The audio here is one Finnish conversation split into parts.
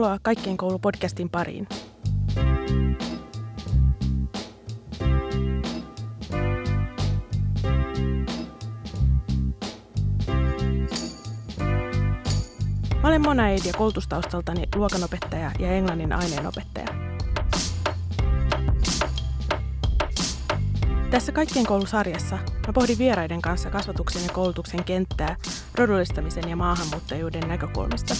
Tervetuloa Kaikkien koulu-podcastin pariin. Mä olen Mona Eid ja koulutustaustaltani luokanopettaja ja englannin aineenopettaja. Tässä Kaikkien koulusarjassa mä pohdin vieraiden kanssa kasvatuksen ja koulutuksen kenttää rodullistamisen ja maahanmuuttajuuden näkökulmista.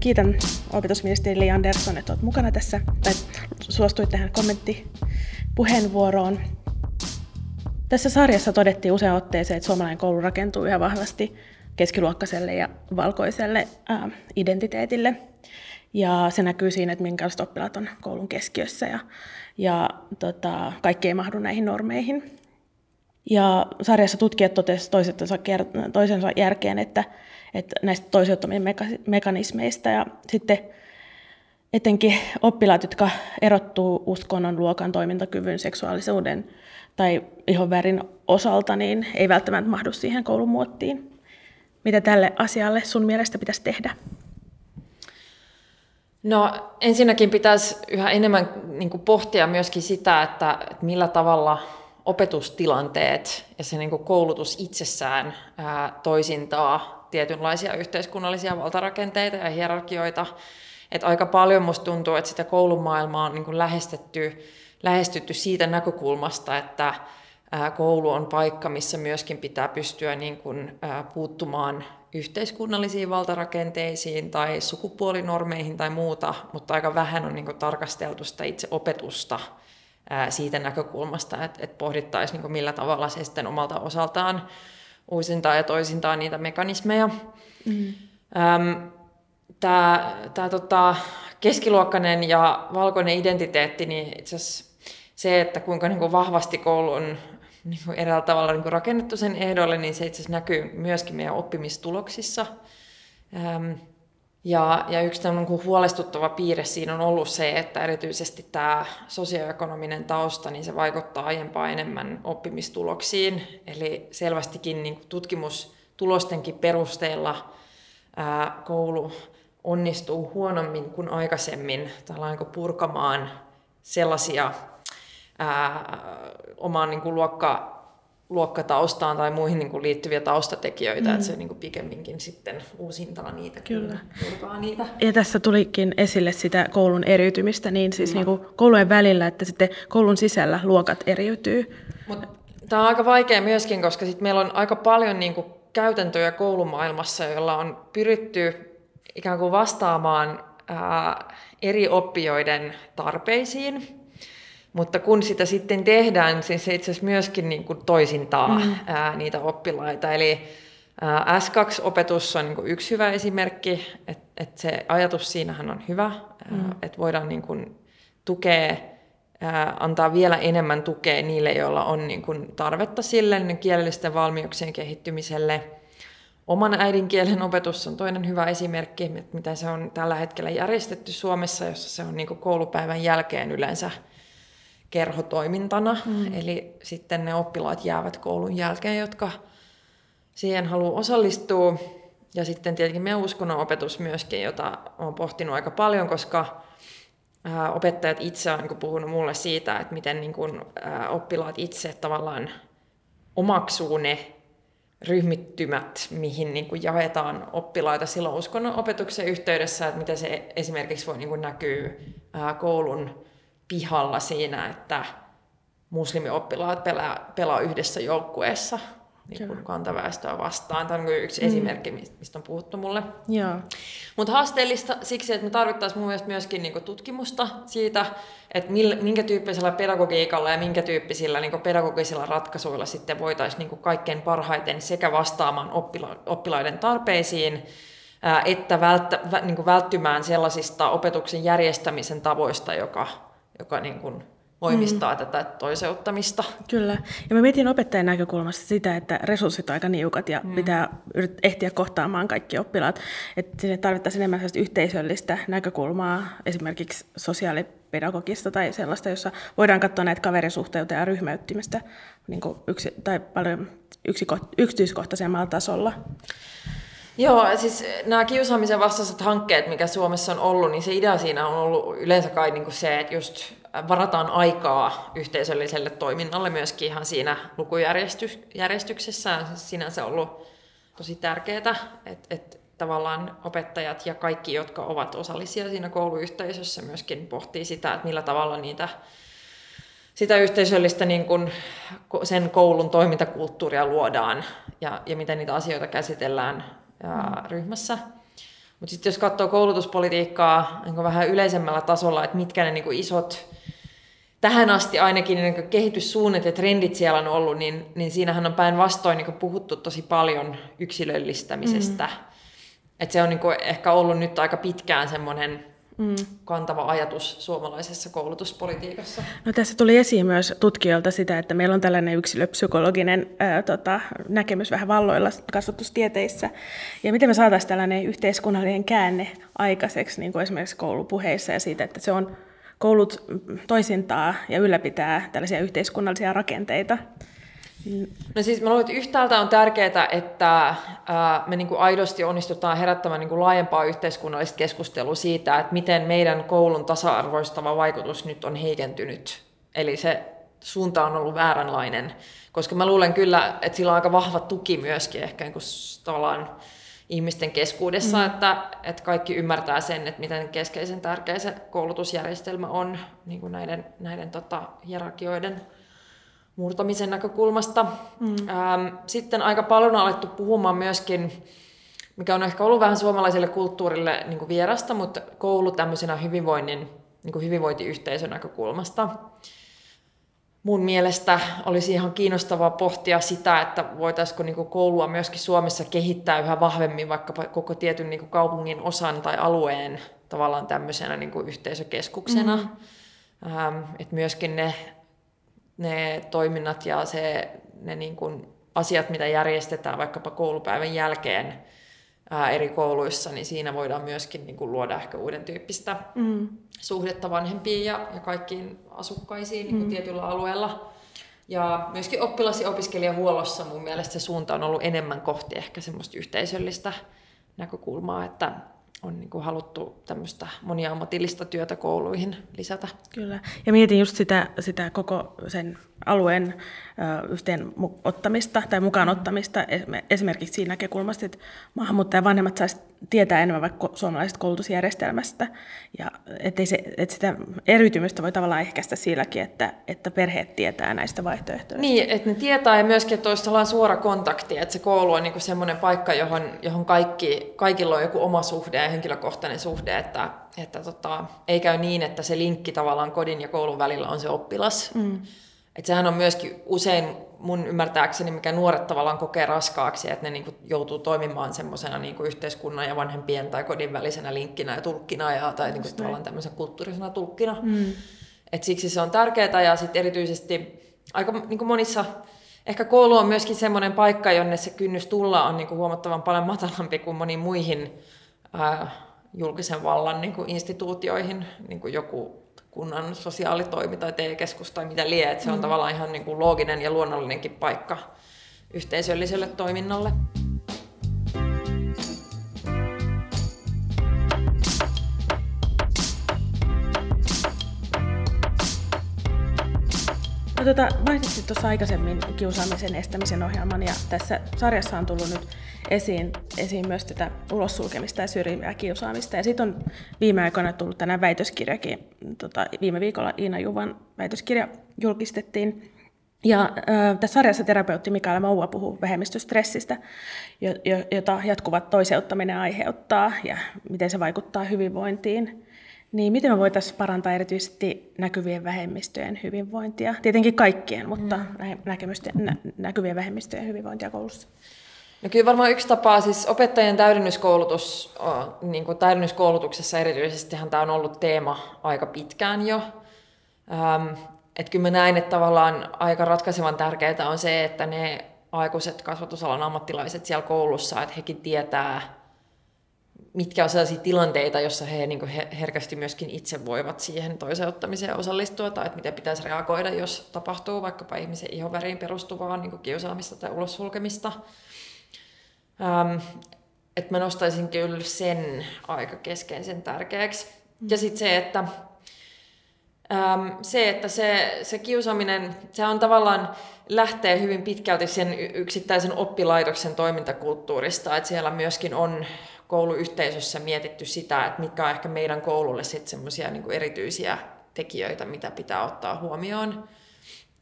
Kiitän opetusministeri Li Andersson, että olet mukana tässä, tai suostuit tähän kommenttipuheenvuoroon. Tässä sarjassa todettiin usein otteeseen, että suomalainen koulu rakentuu yhä vahvasti keskiluokkaiselle ja valkoiselle ää, identiteetille. Ja se näkyy siinä, että minkälaiset oppilaat on koulun keskiössä ja, ja tota, kaikki ei mahdu näihin normeihin. Ja sarjassa tutkijat totesivat toisensa järkeen, että että näistä toisiuttamien mekanismeista. Ja sitten etenkin oppilaat, jotka erottuu uskonnon, luokan, toimintakyvyn, seksuaalisuuden tai ihonvärin osalta, niin ei välttämättä mahdu siihen koulumuottiin. Mitä tälle asialle sun mielestä pitäisi tehdä? No ensinnäkin pitäisi yhä enemmän niin kuin pohtia myöskin sitä, että, että millä tavalla opetustilanteet ja se niin kuin koulutus itsessään ää, toisintaa tietynlaisia yhteiskunnallisia valtarakenteita ja hierarkioita. Et aika paljon musta tuntuu, että sitä koulumaailmaa on niin kuin lähestytty, siitä näkökulmasta, että koulu on paikka, missä myöskin pitää pystyä niin kuin, puuttumaan yhteiskunnallisiin valtarakenteisiin tai sukupuolinormeihin tai muuta, mutta aika vähän on niin kuin, tarkasteltu sitä itse opetusta siitä näkökulmasta, että, pohdittaisiin niin millä tavalla se sitten omalta osaltaan uusintaa ja toisintaa niitä mekanismeja. Mm. Tämä tää, tota, keskiluokkainen ja valkoinen identiteetti, niin itse se, että kuinka niin kuin vahvasti koulu on niin kuin eräällä tavalla niin kuin rakennettu sen ehdolle, niin se itse näkyy myöskin meidän oppimistuloksissa. Ja, ja yksi niin huolestuttava piirre siinä on ollut se, että erityisesti tämä sosioekonominen tausta, niin se vaikuttaa aiempaa enemmän oppimistuloksiin. Eli selvästikin niin tutkimustulostenkin perusteella ää, koulu onnistuu huonommin kuin aikaisemmin niin purkamaan sellaisia ää, omaan niin kuin luokka, luokkataustaan tai muihin niin kuin liittyviä taustatekijöitä, mm. että se niin kuin pikemminkin sitten uusintaa niitä, Kyllä. niitä. Ja tässä tulikin esille sitä koulun eriytymistä, niin siis niin kuin koulujen välillä, että sitten koulun sisällä luokat eriytyy. Mut tämä on aika vaikea myöskin, koska sit meillä on aika paljon niin kuin käytäntöjä koulumaailmassa, joilla on pyritty ikään kuin vastaamaan ää, eri oppijoiden tarpeisiin, mutta kun sitä sitten tehdään, niin se itse asiassa myöskin niin kuin toisintaa mm. ää, niitä oppilaita. Eli ää, S2-opetus on niin kuin yksi hyvä esimerkki, että et se ajatus siinähän on hyvä, mm. että voidaan niin kuin tukea, ää, antaa vielä enemmän tukea niille, joilla on niin kuin tarvetta sille niin kielellisten valmiuksien kehittymiselle. Oman äidinkielen opetus on toinen hyvä esimerkki, että mitä se on tällä hetkellä järjestetty Suomessa, jossa se on niin kuin koulupäivän jälkeen yleensä – kerhotoimintana. Mm. Eli sitten ne oppilaat jäävät koulun jälkeen, jotka siihen haluaa osallistua. Ja sitten tietenkin meidän uskonnon opetus myöskin, jota olen pohtinut aika paljon, koska opettajat itse on niin puhunut mulle siitä, että miten niin kuin, oppilaat itse tavallaan omaksuu ne ryhmittymät, mihin niin kuin jaetaan oppilaita silloin uskonnon opetuksen yhteydessä, että miten se esimerkiksi voi niin kuin näkyä koulun pihalla siinä, että muslimioppilaat pelaa, pelaa yhdessä joukkueessa niin kuin kantaväestöä vastaan. Tämä on yksi mm. esimerkki, mistä on puhuttu mulle. Mutta haasteellista siksi, että me tarvittaisiin mun mielestä myöskin niin tutkimusta siitä, että minkä tyyppisellä pedagogiikalla ja minkä tyyppisillä niin pedagogisilla ratkaisuilla sitten voitaisiin niin kaikkein parhaiten sekä vastaamaan oppila- oppilaiden tarpeisiin, että välttä, niin välttymään sellaisista opetuksen järjestämisen tavoista, joka joka niin kuin voimistaa mm. tätä toiseuttamista. Kyllä. Ja mä mietin opettajan näkökulmasta sitä, että resurssit on aika niukat ja mm. pitää ehtiä kohtaamaan kaikki oppilaat. Että sinne tarvittaisiin enemmän yhteisöllistä näkökulmaa, esimerkiksi sosiaalipedagogista tai sellaista, jossa voidaan katsoa näitä kaverisuhteita ja ryhmäyttymistä niin yksi, tai paljon yksiko, yksityiskohtaisemmalla tasolla. Joo, siis nämä kiusaamisen vastaiset hankkeet, mikä Suomessa on ollut, niin se idea siinä on ollut yleensä kai niin kuin se, että just varataan aikaa yhteisölliselle toiminnalle myöskin ihan siinä lukujärjestyksessä. Sinänsä ollut tosi tärkeää, että, että tavallaan opettajat ja kaikki, jotka ovat osallisia siinä kouluyhteisössä, myöskin pohtii sitä, että millä tavalla niitä sitä yhteisöllistä niin kuin sen koulun toimintakulttuuria luodaan ja, ja miten niitä asioita käsitellään ja, ryhmässä. Mutta sitten jos katsoo koulutuspolitiikkaa niin vähän yleisemmällä tasolla, että mitkä ne niin kuin isot, tähän asti ainakin niin kehityssuunnat ja trendit siellä on ollut, niin, niin siinähän on päinvastoin niin puhuttu tosi paljon yksilöllistämisestä. Mm. Et se on niin ehkä ollut nyt aika pitkään semmoinen mm. kantava ajatus suomalaisessa koulutuspolitiikassa. No, tässä tuli esiin myös tutkijoilta sitä, että meillä on tällainen yksilöpsykologinen ää, tota, näkemys vähän valloilla kasvatustieteissä. Ja miten me saataisiin tällainen yhteiskunnallinen käänne aikaiseksi, niin kuin esimerkiksi koulupuheissa ja siitä, että se on koulut toisintaa ja ylläpitää tällaisia yhteiskunnallisia rakenteita. No siis mä luulen, että yhtäältä on tärkeää, että me niin kuin aidosti onnistutaan herättämään niin kuin laajempaa yhteiskunnallista keskustelua siitä, että miten meidän koulun tasa-arvoistava vaikutus nyt on heikentynyt. Eli se suunta on ollut vääränlainen, koska mä luulen kyllä, että sillä on aika vahva tuki myöskin ehkä niin kuin tavallaan ihmisten keskuudessa, mm. että, että kaikki ymmärtää sen, että miten keskeisen tärkeä se koulutusjärjestelmä on niin kuin näiden, näiden tota, hierarkioiden murtamisen näkökulmasta. Mm. Ähm, sitten aika paljon on alettu puhumaan myöskin, mikä on ehkä ollut vähän suomalaiselle kulttuurille niin kuin vierasta, mutta koulu tämmöisenä hyvinvoinnin, niin kuin hyvinvointiyhteisön näkökulmasta. Mun mielestä olisi ihan kiinnostavaa pohtia sitä, että voitaisiinko niin koulua myöskin Suomessa kehittää yhä vahvemmin vaikkapa koko tietyn niin kaupungin osan tai alueen tavallaan tämmöisenä niin yhteisökeskuksena. Mm-hmm. Ähm, että myöskin ne ne toiminnat ja se, ne niin kuin asiat, mitä järjestetään vaikkapa koulupäivän jälkeen ää, eri kouluissa, niin siinä voidaan myöskin niin kuin luoda ehkä uuden tyyppistä mm. suhdetta vanhempiin ja, ja kaikkiin asukkaisiin niin kuin mm. tietyllä alueella. Ja myöskin oppilas- ja opiskelijahuollossa mun mielestä se suunta on ollut enemmän kohti ehkä semmoista yhteisöllistä näkökulmaa, että on niin kuin haluttu tämmöistä moniammatillista työtä kouluihin lisätä. Kyllä. Ja mietin just sitä, sitä koko sen alueen yhteen ottamista tai mukaan ottamista esimerkiksi siinä näkökulmasta, että vanhemmat saisivat tietää enemmän vaikka suomalaisesta koulutusjärjestelmästä ja ettei se, että sitä eriytymistä voi tavallaan ehkäistä silläkin, että, että perheet tietää näistä vaihtoehtoista. Niin, että ne tietää ja myöskin, että olisi suora kontakti, että se koulu on niin semmoinen paikka, johon, johon kaikki, kaikilla on joku oma suhde ja henkilökohtainen suhde, että, että tota, ei käy niin, että se linkki tavallaan kodin ja koulun välillä on se oppilas. Mm et sehän on myöskin usein mun ymmärtääkseni, mikä nuoret tavallaan kokee raskaaksi, että ne niinku joutuu toimimaan semmoisena niinku yhteiskunnan ja vanhempien tai kodin välisenä linkkinä ja tulkkina ja, tai niinku tavallaan tämmöisen kulttuurisena tulkkina. Mm. Et siksi se on tärkeää ja sitten erityisesti aika niinku monissa, ehkä koulu on myöskin semmoinen paikka, jonne se kynnys tulla on niinku huomattavan paljon matalampi kuin moniin muihin ää, julkisen vallan niinku instituutioihin, niinku joku kunnan sosiaalitoimi tai TE-keskus tai mitä lie, että se on mm. tavallaan ihan niin kuin looginen ja luonnollinenkin paikka yhteisölliselle toiminnalle. No, tota, mainitsit tuossa aikaisemmin kiusaamisen estämisen ohjelman ja tässä sarjassa on tullut nyt esiin, esiin myös tätä ulossulkemista ja syrjivää kiusaamista. Ja sitten on viime aikoina tullut tänään väitöskirjakin. Tota, viime viikolla Iina Juvan väitöskirja julkistettiin. Ja äh, tässä sarjassa terapeutti Mikaela Moua puhuu vähemmistöstressistä, jota jatkuvat toiseuttaminen aiheuttaa ja miten se vaikuttaa hyvinvointiin. Niin miten me voitaisiin parantaa erityisesti näkyvien vähemmistöjen hyvinvointia? Tietenkin kaikkien, mutta mm. nä- näkyvien vähemmistöjen hyvinvointia koulussa. No kyllä varmaan yksi tapa, siis opettajien täydennyskoulutus, niin kuin täydennyskoulutuksessa erityisesti tämä on ollut teema aika pitkään jo. Ähm, että kyllä mä näin, että tavallaan aika ratkaisevan tärkeää on se, että ne aikuiset kasvatusalan ammattilaiset siellä koulussa, että hekin tietää, mitkä on sellaisia tilanteita, joissa he niin herkästi myöskin itse voivat siihen toisen ottamiseen osallistua, tai että miten pitäisi reagoida, jos tapahtuu vaikkapa ihmisen ihoväriin perustuvaa niin kiusaamista tai ulos sulkemista. Ähm, että mä nostaisin kyllä sen aika keskeisen tärkeäksi. Ja sitten se, että ähm, se, että se, se kiusaaminen, se on tavallaan lähtee hyvin pitkälti sen yksittäisen oppilaitoksen toimintakulttuurista, että siellä myöskin on kouluyhteisössä mietitty sitä, että mitkä on ehkä meidän koululle sitten semmoisia niin erityisiä tekijöitä, mitä pitää ottaa huomioon.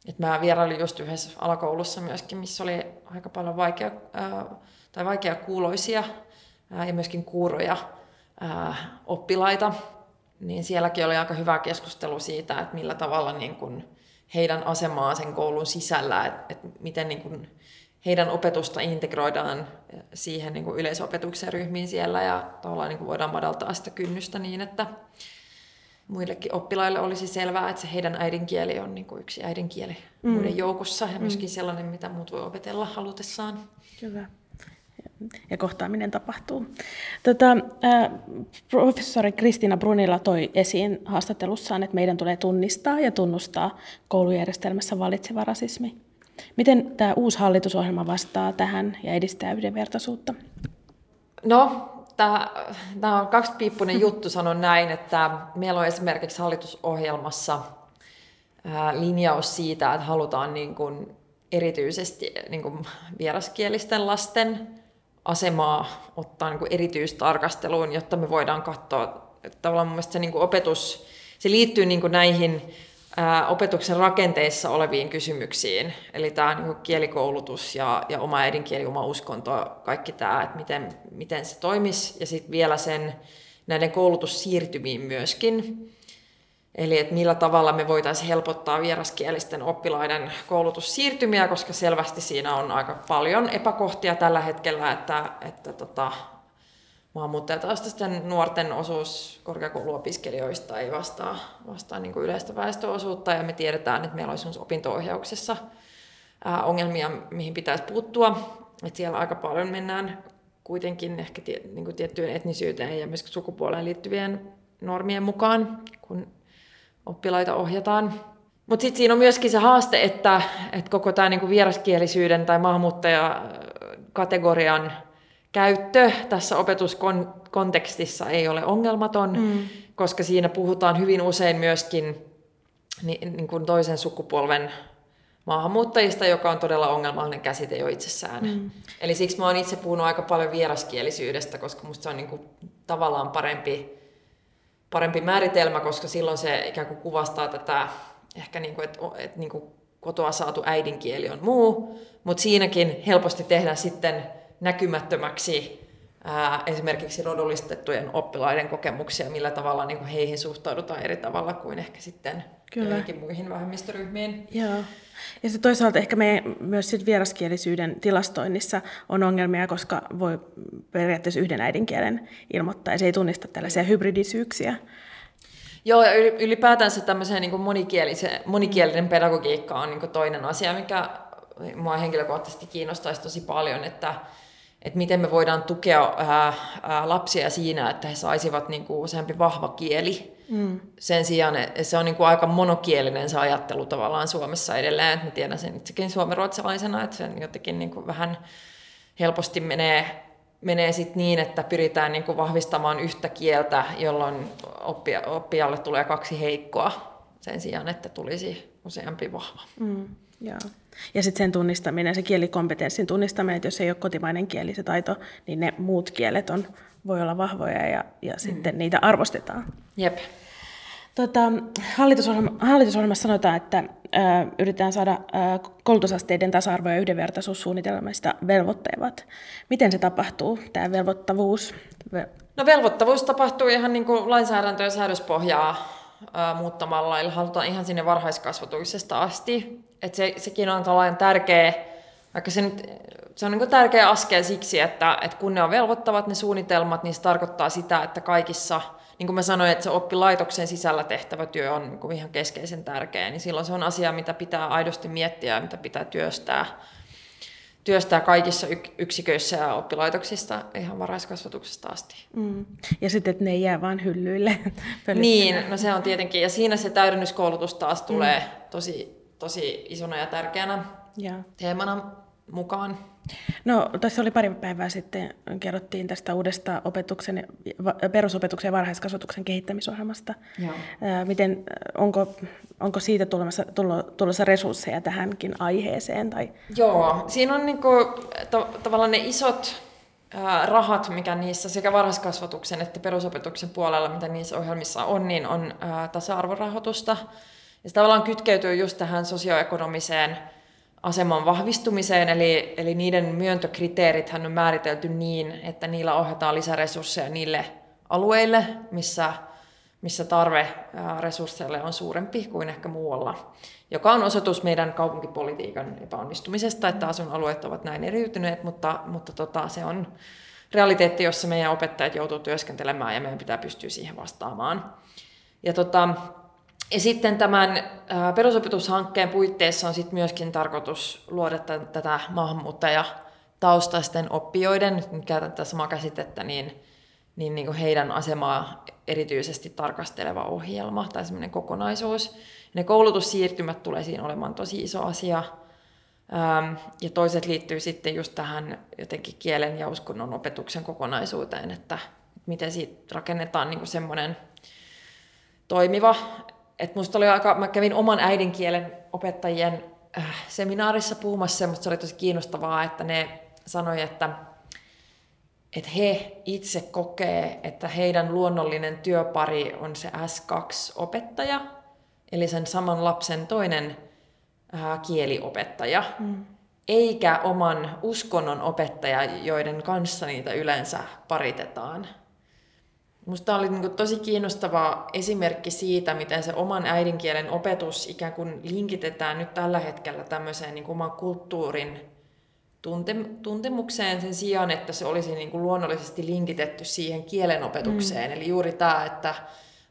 Et mä vierailin just yhdessä alakoulussa myöskin, missä oli aika paljon vaikea, ää, tai vaikea kuuloisia ää, ja myöskin kuuroja ää, oppilaita. Niin sielläkin oli aika hyvä keskustelu siitä, että millä tavalla niin kun heidän asemaa sen koulun sisällä, että, että miten niin kun heidän opetusta integroidaan siihen niin kuin yleisopetuksen ryhmiin siellä ja niin kuin voidaan madaltaa sitä kynnystä niin, että muillekin oppilaille olisi selvää, että se heidän äidinkieli on niin kuin yksi äidinkieli mm. muiden joukossa ja myöskin mm. sellainen, mitä muut voi opetella halutessaan. Kyllä. Ja kohtaaminen tapahtuu. Tota, äh, professori Kristiina Brunilla toi esiin haastattelussaan, että meidän tulee tunnistaa ja tunnustaa koulujärjestelmässä valitseva rasismi. Miten tämä uusi hallitusohjelma vastaa tähän ja edistää yhdenvertaisuutta? No, tämä on kaksipiippunen juttu, sanon näin, että meillä on esimerkiksi hallitusohjelmassa linjaus siitä, että halutaan niin kuin erityisesti niin kuin vieraskielisten lasten asemaa ottaa niin kuin erityistarkasteluun, jotta me voidaan katsoa, että tavallaan mun se niin kuin opetus, se liittyy niin kuin näihin opetuksen rakenteissa oleviin kysymyksiin. Eli tämä niin kielikoulutus ja, ja oma äidinkieli, oma uskonto, kaikki tämä, että miten, miten se toimisi. Ja sitten vielä sen näiden koulutussiirtymiin myöskin. Eli että millä tavalla me voitaisiin helpottaa vieraskielisten oppilaiden koulutussiirtymiä, koska selvästi siinä on aika paljon epäkohtia tällä hetkellä, että, että tota, maahanmuuttajataustaisten nuorten osuus korkeakouluopiskelijoista ei vastaa, vastaa niin kuin yleistä väestöosuutta ja me tiedetään, että meillä olisi opinto-ohjauksessa ongelmia, mihin pitäisi puuttua. Että siellä aika paljon mennään kuitenkin ehkä tie, niin kuin tiettyyn etnisyyteen ja myös sukupuoleen liittyvien normien mukaan, kun oppilaita ohjataan. Mutta sitten siinä on myöskin se haaste, että, että koko tämä niin vieraskielisyyden tai maahanmuuttajakategorian käyttö tässä opetuskontekstissa ei ole ongelmaton, mm. koska siinä puhutaan hyvin usein myöskin niin, niin kuin toisen sukupolven maahanmuuttajista, joka on todella ongelmallinen käsite jo itsessään. Mm. Eli siksi mä oon itse puhunut aika paljon vieraskielisyydestä, koska musta se on niin kuin tavallaan parempi, parempi määritelmä, koska silloin se ikään kuin kuvastaa tätä ehkä niin kuin, että, että niin kuin kotoa saatu äidinkieli on muu, mutta siinäkin helposti tehdään sitten näkymättömäksi ää, esimerkiksi rodullistettujen oppilaiden kokemuksia, millä tavalla niin kuin heihin suhtaudutaan eri tavalla kuin ehkä sitten Kyllä. joihinkin muihin vähemmistöryhmiin. Joo. Ja se toisaalta ehkä me myös sit vieraskielisyyden tilastoinnissa on ongelmia, koska voi periaatteessa yhden äidinkielen ilmoittaa, ja se ei tunnista tällaisia hybridisyyksiä. Joo, ja ylipäätänsä tämmöisen niin monikielinen pedagogiikka on niin toinen asia, mikä mua henkilökohtaisesti kiinnostaisi tosi paljon, että että miten me voidaan tukea ää, ää, lapsia siinä, että he saisivat niin kuin useampi vahva kieli. Mm. Sen sijaan, että se on niin kuin aika monokielinen se ajattelu tavallaan Suomessa edelleen. Että mä tiedän sen itsekin suomenruotsalaisena, että se jotenkin niin kuin vähän helposti menee, menee sit niin, että pyritään niin kuin vahvistamaan yhtä kieltä, jolloin oppia, oppijalle tulee kaksi heikkoa sen sijaan, että tulisi useampi vahva. Mm. Joo. Ja sitten sen tunnistaminen, se kielikompetenssin tunnistaminen, että jos ei ole kotimainen kieli se taito, niin ne muut kielet on, voi olla vahvoja ja, ja mm. sitten niitä arvostetaan. Jep. Tota, hallitusohjelma, hallitusohjelmassa sanotaan, että ö, yritetään saada ö, koulutusasteiden tasa-arvo- ja yhdenvertaisuussuunnitelmista velvoittavat. Miten se tapahtuu, tämä velvoittavuus? No velvoittavuus tapahtuu ihan niin kuin lainsäädäntö- ja säädöspohjaa ö, muuttamalla, eli halutaan ihan sinne varhaiskasvatuksesta asti. Et se, sekin on tällainen tärkeä, vaikka se, nyt, se on niin tärkeä askel siksi, että, että kun ne on velvoittavat ne suunnitelmat, niin se tarkoittaa sitä, että kaikissa niin kuin mä sanoin, että se oppilaitoksen sisällä tehtävä työ on niin kuin ihan keskeisen tärkeä, niin silloin se on asia, mitä pitää aidosti miettiä ja mitä pitää työstää työstää kaikissa yksiköissä ja oppilaitoksista ihan varhaiskasvatuksesta asti. Mm. Ja sitten, että ne ei jää vaan hyllyille. niin, no se on tietenkin. Ja siinä se täydennyskoulutus taas tulee mm. tosi, tosi isona ja tärkeänä ja. teemana mukaan. No, tässä oli pari päivää sitten, kerrottiin tästä uudesta opetuksen, perusopetuksen ja varhaiskasvatuksen kehittämisohjelmasta. Joo. Miten, onko, onko siitä tulossa, tulossa resursseja tähänkin aiheeseen? Tai? Joo, siinä on niinku, to, tavallaan ne isot ää, rahat, mikä niissä sekä varhaiskasvatuksen että perusopetuksen puolella, mitä niissä ohjelmissa on, niin on ää, tasa-arvorahoitusta. Ja se tavallaan kytkeytyy just tähän sosioekonomiseen aseman vahvistumiseen, eli, eli niiden myöntökriteerit on määritelty niin, että niillä ohjataan lisäresursseja niille alueille, missä, missä tarve resursseille on suurempi kuin ehkä muualla, joka on osoitus meidän kaupunkipolitiikan epäonnistumisesta, että asuinalueet ovat näin eriytyneet, mutta, mutta tota, se on realiteetti, jossa meidän opettajat joutuu työskentelemään ja meidän pitää pystyä siihen vastaamaan. Ja tota, ja sitten tämän perusopetushankkeen puitteissa on sitten myöskin tarkoitus luoda tätä maahanmuuttajataustaisten oppijoiden, nyt käytän tätä samaa käsitettä, niin, niin, niin kuin heidän asemaa erityisesti tarkasteleva ohjelma tai semmoinen kokonaisuus. Ne koulutussiirtymät tulee siinä olemaan tosi iso asia. Ja toiset liittyy sitten just tähän jotenkin kielen ja uskonnon opetuksen kokonaisuuteen, että miten siitä rakennetaan niin kuin semmoinen toimiva et musta oli aika, mä kävin oman äidinkielen opettajien äh, seminaarissa puhumassa, mutta se oli tosi kiinnostavaa, että ne sanoi, että, että he itse kokee, että heidän luonnollinen työpari on se S2-opettaja, eli sen saman lapsen toinen äh, kieliopettaja, mm. eikä oman uskonnon opettaja, joiden kanssa niitä yleensä paritetaan. Minusta oli niin tosi kiinnostava esimerkki siitä, miten se oman äidinkielen opetus ikään kuin linkitetään nyt tällä hetkellä tämmöiseen niin oman kulttuurin tunte, tuntemukseen sen sijaan, että se olisi niin kuin luonnollisesti linkitetty siihen kielen opetukseen. Mm. Eli juuri tämä, että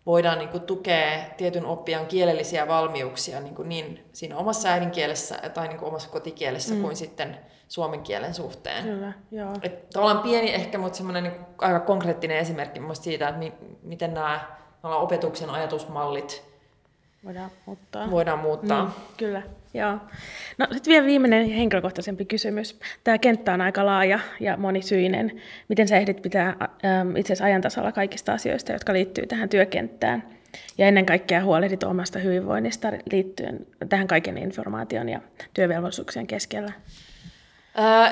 voidaan niin kuin tukea tietyn oppijan kielellisiä valmiuksia niin, kuin niin siinä omassa äidinkielessä tai niin kuin omassa kotikielessä mm. kuin sitten suomen kielen suhteen. Kyllä, joo. Et tavallaan pieni ehkä, mutta semmoinen niin aika konkreettinen esimerkki siitä, että mi- miten nämä opetuksen ajatusmallit voidaan muuttaa. Voidaan muuttaa. Mm, kyllä, joo. No sitten vielä viimeinen henkilökohtaisempi kysymys. Tämä kenttä on aika laaja ja monisyinen. Miten sä ehdit pitää ähm, itse asiassa ajantasalla kaikista asioista, jotka liittyy tähän työkenttään? Ja ennen kaikkea huolehdit omasta hyvinvoinnista liittyen tähän kaiken informaation ja työvelvollisuuksien keskellä?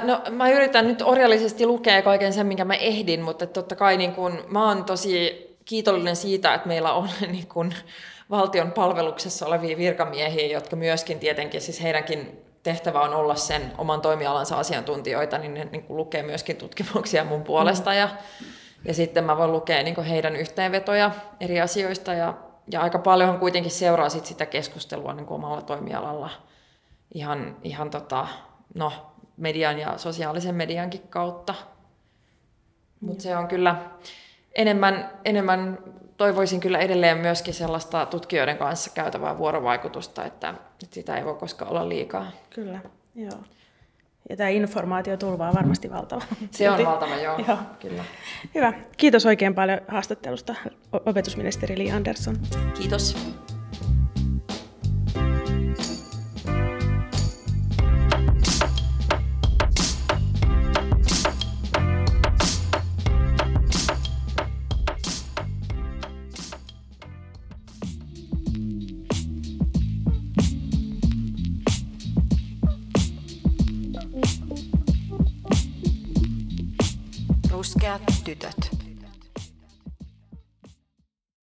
No mä yritän nyt orjallisesti lukea kaiken sen, minkä mä ehdin, mutta totta kai niin kun, mä oon tosi kiitollinen siitä, että meillä on niin kun, valtion palveluksessa olevia virkamiehiä, jotka myöskin tietenkin, siis heidänkin tehtävä on olla sen oman toimialansa asiantuntijoita, niin ne niin kuin lukee myöskin tutkimuksia mun puolesta ja, ja sitten mä voin lukea niin kuin heidän yhteenvetoja eri asioista ja, ja aika paljon kuitenkin seuraa sit sitä keskustelua niin kuin omalla toimialalla. Ihan, ihan tota, no, median ja sosiaalisen mediankin kautta. Mutta se on kyllä enemmän, enemmän toivoisin kyllä edelleen myöskin sellaista tutkijoiden kanssa käytävää vuorovaikutusta, että, sitä ei voi koskaan olla liikaa. Kyllä, joo. Ja tämä informaatiotulva on varmasti valtava. Se on valtava, joo. joo. Kyllä. Hyvä. Kiitos oikein paljon haastattelusta, opetusministeri Li Andersson. Kiitos.